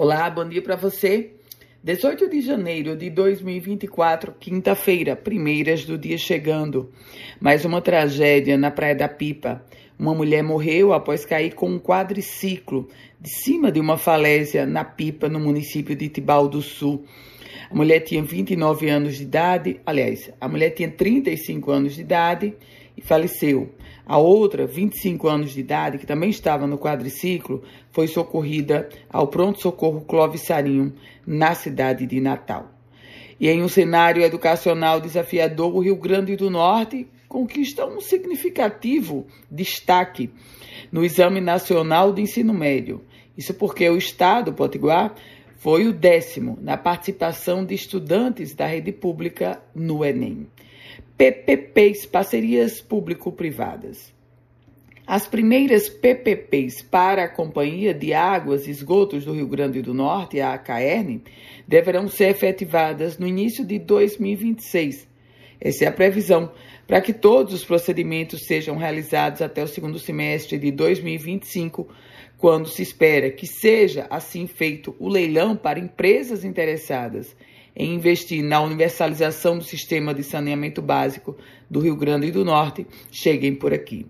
Olá, bom dia para você. 18 de janeiro de 2024, quinta-feira, primeiras do dia chegando. Mais uma tragédia na Praia da Pipa. Uma mulher morreu após cair com um quadriciclo de cima de uma falésia na Pipa, no município de Tibau do Sul. A mulher tinha 29 anos de idade, aliás, a mulher tinha 35 anos de idade e faleceu. A outra, 25 anos de idade, que também estava no quadriciclo, foi socorrida ao pronto-socorro Clóvis Sarinho, na cidade de Natal. E em um cenário educacional desafiador, o Rio Grande do Norte conquista um significativo destaque no Exame Nacional de Ensino Médio. Isso porque o Estado Potiguar foi o décimo na participação de estudantes da rede pública no Enem. PPPs, parcerias público-privadas. As primeiras PPPs para a Companhia de Águas e Esgotos do Rio Grande do Norte, a ACAERN, deverão ser efetivadas no início de 2026. Essa é a previsão, para que todos os procedimentos sejam realizados até o segundo semestre de 2025, quando se espera que seja assim feito o leilão para empresas interessadas em investir na universalização do sistema de saneamento básico do Rio Grande do Norte cheguem por aqui.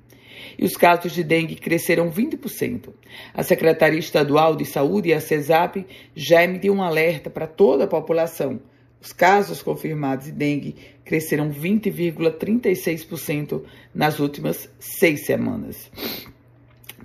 E os casos de dengue cresceram 20%. A Secretaria Estadual de Saúde e a CESAP já emitiu um alerta para toda a população. Os casos confirmados de dengue cresceram 20,36% nas últimas seis semanas.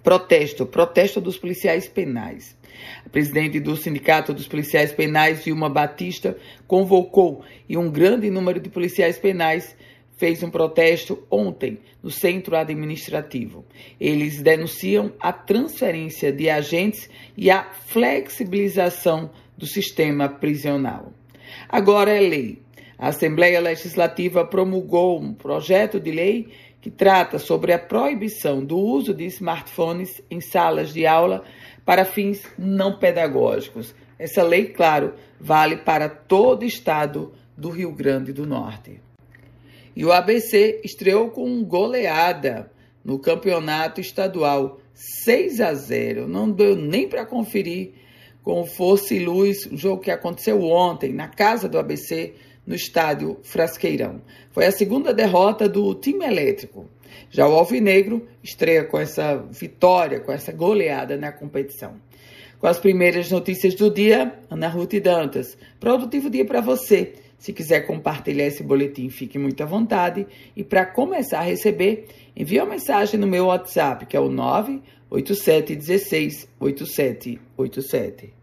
Protesto, protesto dos policiais penais. A presidente do Sindicato dos Policiais Penais, Vilma Batista, convocou e um grande número de policiais penais fez um protesto ontem no centro administrativo. Eles denunciam a transferência de agentes e a flexibilização do sistema prisional. Agora é lei. A Assembleia Legislativa promulgou um projeto de lei que trata sobre a proibição do uso de smartphones em salas de aula para fins não pedagógicos. Essa lei, claro, vale para todo o estado do Rio Grande do Norte. E o ABC estreou com goleada no campeonato estadual, 6 a 0. Não deu nem para conferir com força e luz o jogo que aconteceu ontem na casa do ABC no estádio Frasqueirão. Foi a segunda derrota do time elétrico. Já o Alvinegro estreia com essa vitória, com essa goleada na competição. Com as primeiras notícias do dia, Ana Ruth Dantas. Produtivo dia para você. Se quiser compartilhar esse boletim, fique muito à vontade. E para começar a receber, envie uma mensagem no meu WhatsApp, que é o 987168787.